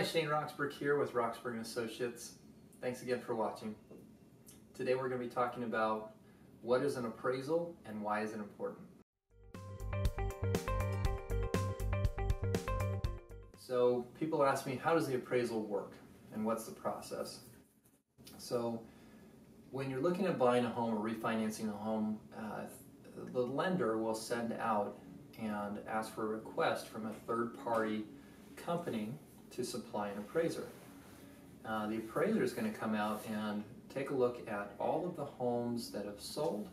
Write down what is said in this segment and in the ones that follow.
Hi, Shane Roxburgh here with Roxburgh & Associates. Thanks again for watching. Today we're going to be talking about what is an appraisal and why is it important. So people ask me, how does the appraisal work and what's the process? So when you're looking at buying a home or refinancing a home, uh, the lender will send out and ask for a request from a third party company to supply an appraiser. Uh, the appraiser is going to come out and take a look at all of the homes that have sold,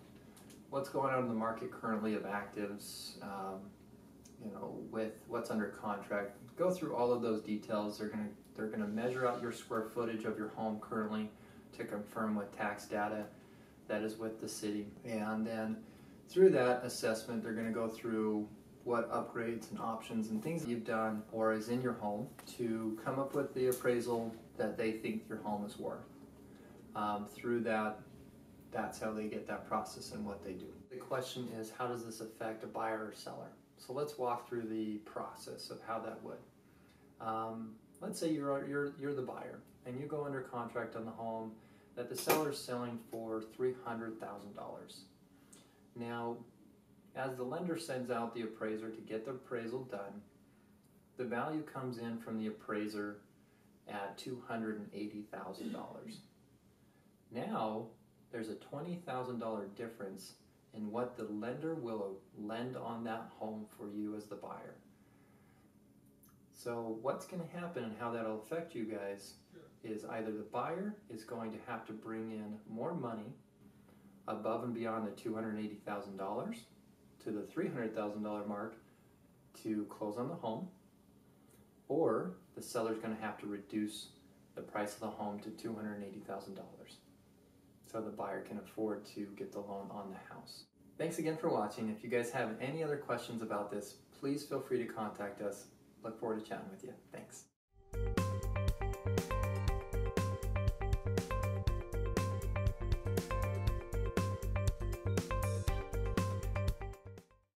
what's going on in the market currently of actives, um, you know, with what's under contract. Go through all of those details. They're going to they're going to measure out your square footage of your home currently to confirm with tax data that is with the city, and then through that assessment, they're going to go through what upgrades and options and things you've done or is in your home to come up with the appraisal that they think your home is worth. Um, through that, that's how they get that process and what they do. The question is, how does this affect a buyer or seller? So let's walk through the process of how that would. Um, let's say you're, you're, you're the buyer and you go under contract on the home that the seller is selling for $300,000. Now, as the lender sends out the appraiser to get the appraisal done, the value comes in from the appraiser at $280,000. Now, there's a $20,000 difference in what the lender will lend on that home for you as the buyer. So what's going to happen and how that'll affect you guys is either the buyer is going to have to bring in more money above and beyond the $280,000 to the $300,000 mark to close on the home, or the seller's going to have to reduce the price of the home to $280,000 so the buyer can afford to get the loan on the house. Thanks again for watching. If you guys have any other questions about this, please feel free to contact us. Look forward to chatting with you. Thanks.